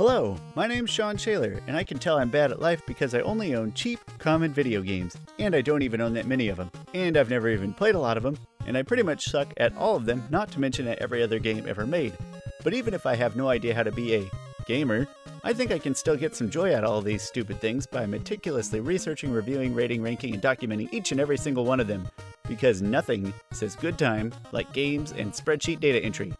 Hello, my name's Sean Shaler, and I can tell I'm bad at life because I only own cheap, common video games, and I don't even own that many of them, and I've never even played a lot of them, and I pretty much suck at all of them, not to mention at every other game ever made. But even if I have no idea how to be a gamer, I think I can still get some joy out of all these stupid things by meticulously researching, reviewing, rating, ranking, and documenting each and every single one of them, because nothing says good time like games and spreadsheet data entry.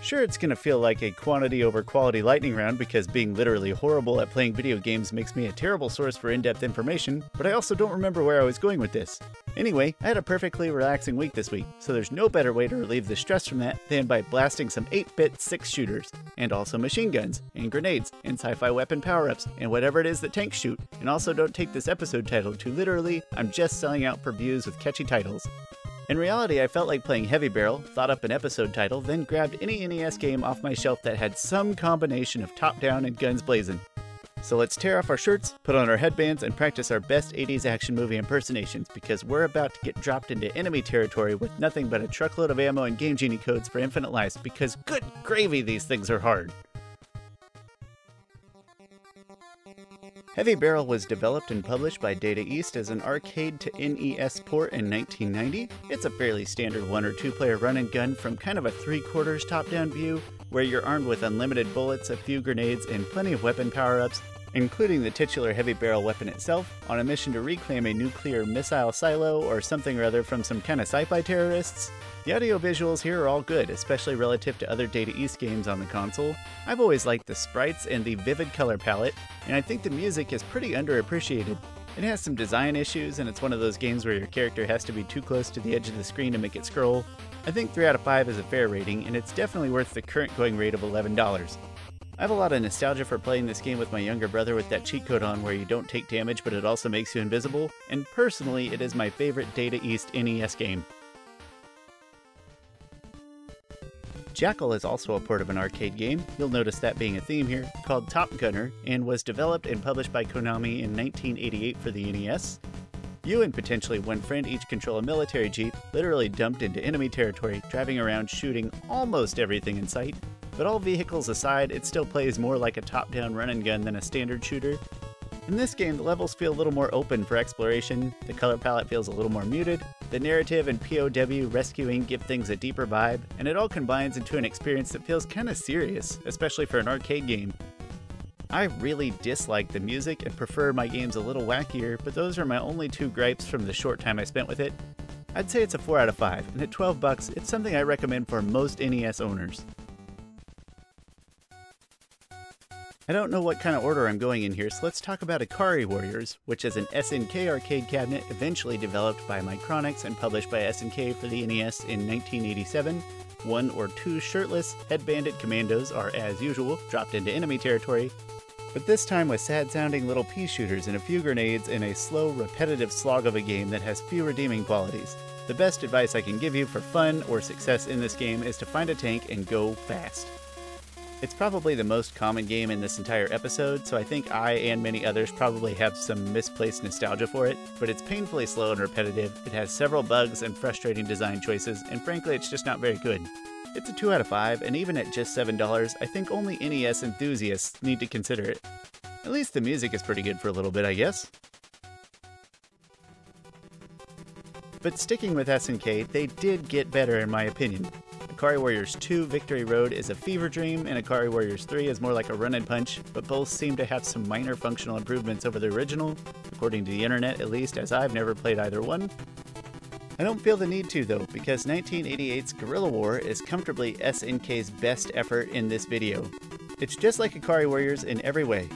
Sure, it's gonna feel like a quantity over quality lightning round because being literally horrible at playing video games makes me a terrible source for in depth information, but I also don't remember where I was going with this. Anyway, I had a perfectly relaxing week this week, so there's no better way to relieve the stress from that than by blasting some 8 bit 6 shooters, and also machine guns, and grenades, and sci fi weapon power ups, and whatever it is that tanks shoot. And also, don't take this episode title too literally, I'm just selling out for views with catchy titles. In reality, I felt like playing Heavy Barrel, thought up an episode title, then grabbed any NES game off my shelf that had some combination of top down and guns blazing. So let's tear off our shirts, put on our headbands, and practice our best 80s action movie impersonations because we're about to get dropped into enemy territory with nothing but a truckload of ammo and Game Genie codes for infinite lives because good gravy, these things are hard. Heavy Barrel was developed and published by Data East as an arcade to NES port in 1990. It's a fairly standard one or two player run and gun from kind of a three quarters top down view, where you're armed with unlimited bullets, a few grenades, and plenty of weapon power ups, including the titular heavy barrel weapon itself, on a mission to reclaim a nuclear missile silo or something or other from some kind of sci fi terrorists. The audio visuals here are all good, especially relative to other Data East games on the console. I've always liked the sprites and the vivid color palette, and I think the music is pretty underappreciated. It has some design issues, and it's one of those games where your character has to be too close to the edge of the screen to make it scroll. I think 3 out of 5 is a fair rating, and it's definitely worth the current going rate of $11. I have a lot of nostalgia for playing this game with my younger brother with that cheat code on where you don't take damage but it also makes you invisible, and personally, it is my favorite Data East NES game. Jackal is also a port of an arcade game, you'll notice that being a theme here, called Top Gunner, and was developed and published by Konami in 1988 for the NES. You and potentially one friend each control a military jeep, literally dumped into enemy territory, driving around shooting almost everything in sight. But all vehicles aside, it still plays more like a top down run and gun than a standard shooter, in this game, the levels feel a little more open for exploration, the color palette feels a little more muted, the narrative and POW rescuing give things a deeper vibe, and it all combines into an experience that feels kinda serious, especially for an arcade game. I really dislike the music and prefer my games a little wackier, but those are my only two gripes from the short time I spent with it. I'd say it's a 4 out of 5, and at 12 bucks, it's something I recommend for most NES owners. I don't know what kind of order I'm going in here, so let's talk about Ikari Warriors, which is an SNK arcade cabinet eventually developed by Micronics and published by SNK for the NES in 1987. One or two shirtless, headbanded commandos are, as usual, dropped into enemy territory, but this time with sad sounding little pea shooters and a few grenades in a slow, repetitive slog of a game that has few redeeming qualities. The best advice I can give you for fun or success in this game is to find a tank and go fast. It's probably the most common game in this entire episode, so I think I and many others probably have some misplaced nostalgia for it, but it's painfully slow and repetitive, it has several bugs and frustrating design choices, and frankly, it's just not very good. It's a 2 out of 5, and even at just $7, I think only NES enthusiasts need to consider it. At least the music is pretty good for a little bit, I guess. But sticking with SNK, they did get better in my opinion. Ikari Warriors 2 Victory Road is a fever dream, and Ikari Warriors 3 is more like a run and punch, but both seem to have some minor functional improvements over the original, according to the internet at least, as I've never played either one. I don't feel the need to though, because 1988's Guerrilla War is comfortably SNK's best effort in this video. It's just like Ikari Warriors in every way,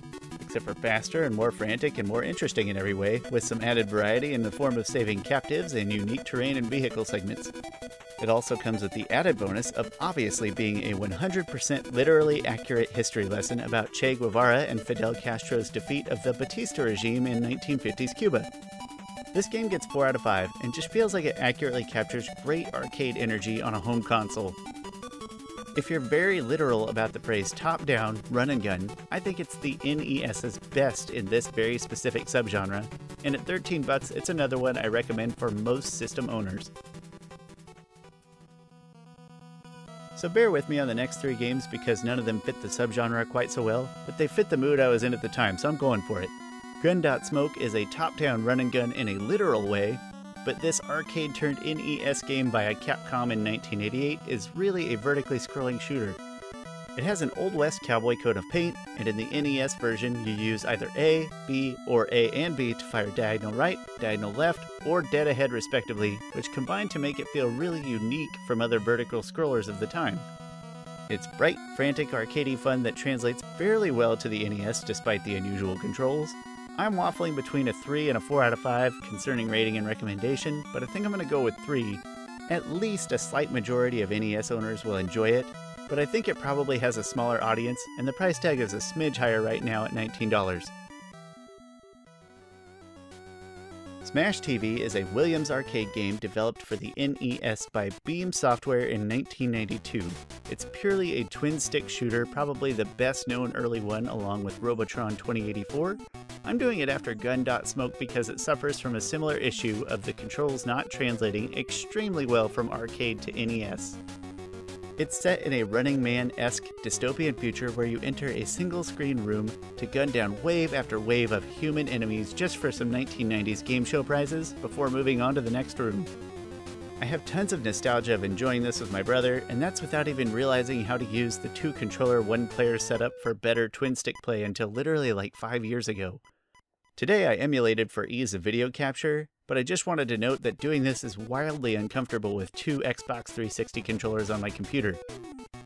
except for faster and more frantic and more interesting in every way, with some added variety in the form of saving captives and unique terrain and vehicle segments. It also comes with the added bonus of obviously being a 100% literally accurate history lesson about Che Guevara and Fidel Castro's defeat of the Batista regime in 1950s Cuba. This game gets 4 out of 5 and just feels like it accurately captures great arcade energy on a home console. If you're very literal about the phrase top down, run and gun, I think it's the NES's best in this very specific subgenre, and at 13 bucks, it's another one I recommend for most system owners. So bear with me on the next three games because none of them fit the subgenre quite so well, but they fit the mood I was in at the time, so I'm going for it. Gun.Smoke is a top down run and gun in a literal way, but this arcade turned NES game by Capcom in 1988 is really a vertically scrolling shooter. It has an Old West cowboy coat of paint, and in the NES version, you use either A, B, or A and B to fire diagonal right, diagonal left, or dead ahead respectively, which combine to make it feel really unique from other vertical scrollers of the time. It's bright, frantic, arcadey fun that translates fairly well to the NES despite the unusual controls. I'm waffling between a 3 and a 4 out of 5 concerning rating and recommendation, but I think I'm going to go with 3. At least a slight majority of NES owners will enjoy it, but I think it probably has a smaller audience, and the price tag is a smidge higher right now at $19. Smash TV is a Williams arcade game developed for the NES by Beam Software in 1992. It's purely a twin stick shooter, probably the best known early one along with Robotron 2084. I'm doing it after Gun.Smoke because it suffers from a similar issue of the controls not translating extremely well from arcade to NES. It's set in a Running Man esque dystopian future where you enter a single screen room to gun down wave after wave of human enemies just for some 1990s game show prizes before moving on to the next room. I have tons of nostalgia of enjoying this with my brother, and that's without even realizing how to use the two controller, one player setup for better twin stick play until literally like five years ago. Today I emulated for ease of video capture, but I just wanted to note that doing this is wildly uncomfortable with two Xbox 360 controllers on my computer.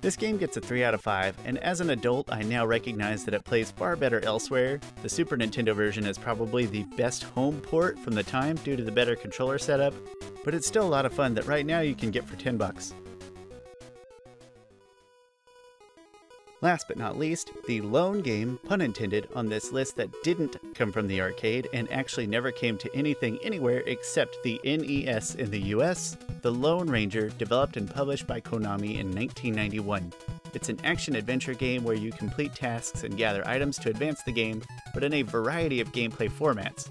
This game gets a 3 out of 5, and as an adult, I now recognize that it plays far better elsewhere. The Super Nintendo version is probably the best home port from the time due to the better controller setup, but it's still a lot of fun that right now you can get for 10 bucks. Last but not least, the lone game, pun intended, on this list that didn't come from the arcade and actually never came to anything anywhere except the NES in the US, The Lone Ranger, developed and published by Konami in 1991. It's an action adventure game where you complete tasks and gather items to advance the game, but in a variety of gameplay formats.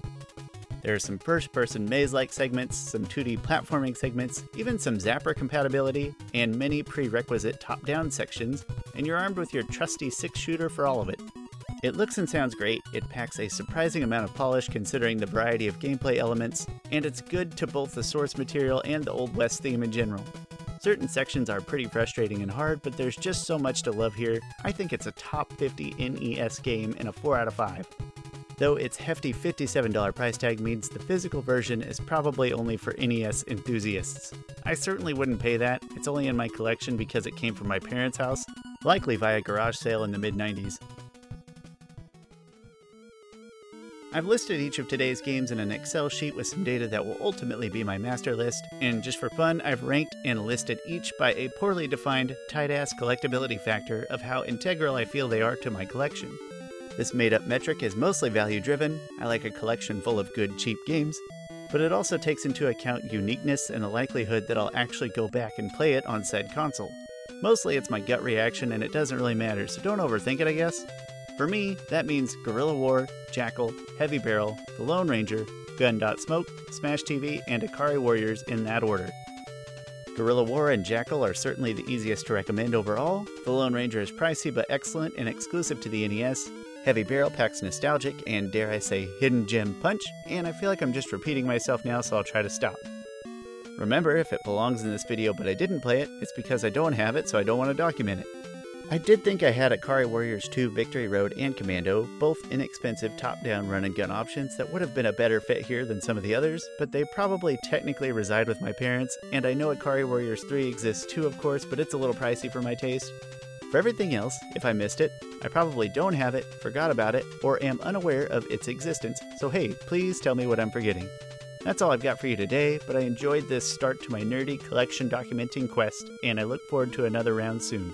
There are some first person maze like segments, some 2D platforming segments, even some Zapper compatibility, and many prerequisite top down sections, and you're armed with your trusty six shooter for all of it. It looks and sounds great, it packs a surprising amount of polish considering the variety of gameplay elements, and it's good to both the source material and the Old West theme in general. Certain sections are pretty frustrating and hard, but there's just so much to love here. I think it's a top 50 NES game and a 4 out of 5 though its hefty $57 price tag means the physical version is probably only for NES enthusiasts. I certainly wouldn't pay that, it's only in my collection because it came from my parents' house, likely via garage sale in the mid 90s. I've listed each of today's games in an Excel sheet with some data that will ultimately be my master list, and just for fun, I've ranked and listed each by a poorly defined, tight ass collectability factor of how integral I feel they are to my collection. This made up metric is mostly value driven. I like a collection full of good, cheap games. But it also takes into account uniqueness and the likelihood that I'll actually go back and play it on said console. Mostly it's my gut reaction and it doesn't really matter, so don't overthink it, I guess. For me, that means Guerrilla War, Jackal, Heavy Barrel, The Lone Ranger, Gun.Smoke, Smash TV, and Ikari Warriors in that order. Guerrilla War and Jackal are certainly the easiest to recommend overall. The Lone Ranger is pricey but excellent and exclusive to the NES, Heavy Barrel packs nostalgic and, dare I say, hidden gem punch, and I feel like I'm just repeating myself now, so I'll try to stop. Remember, if it belongs in this video but I didn't play it, it's because I don't have it, so I don't want to document it. I did think I had Ikari Warriors 2 Victory Road and Commando, both inexpensive top-down run-and-gun options that would have been a better fit here than some of the others, but they probably technically reside with my parents, and I know Ikari Warriors 3 exists too of course, but it's a little pricey for my taste. For everything else, if I missed it, I probably don't have it, forgot about it, or am unaware of its existence, so hey, please tell me what I'm forgetting. That's all I've got for you today, but I enjoyed this start to my nerdy collection documenting quest, and I look forward to another round soon.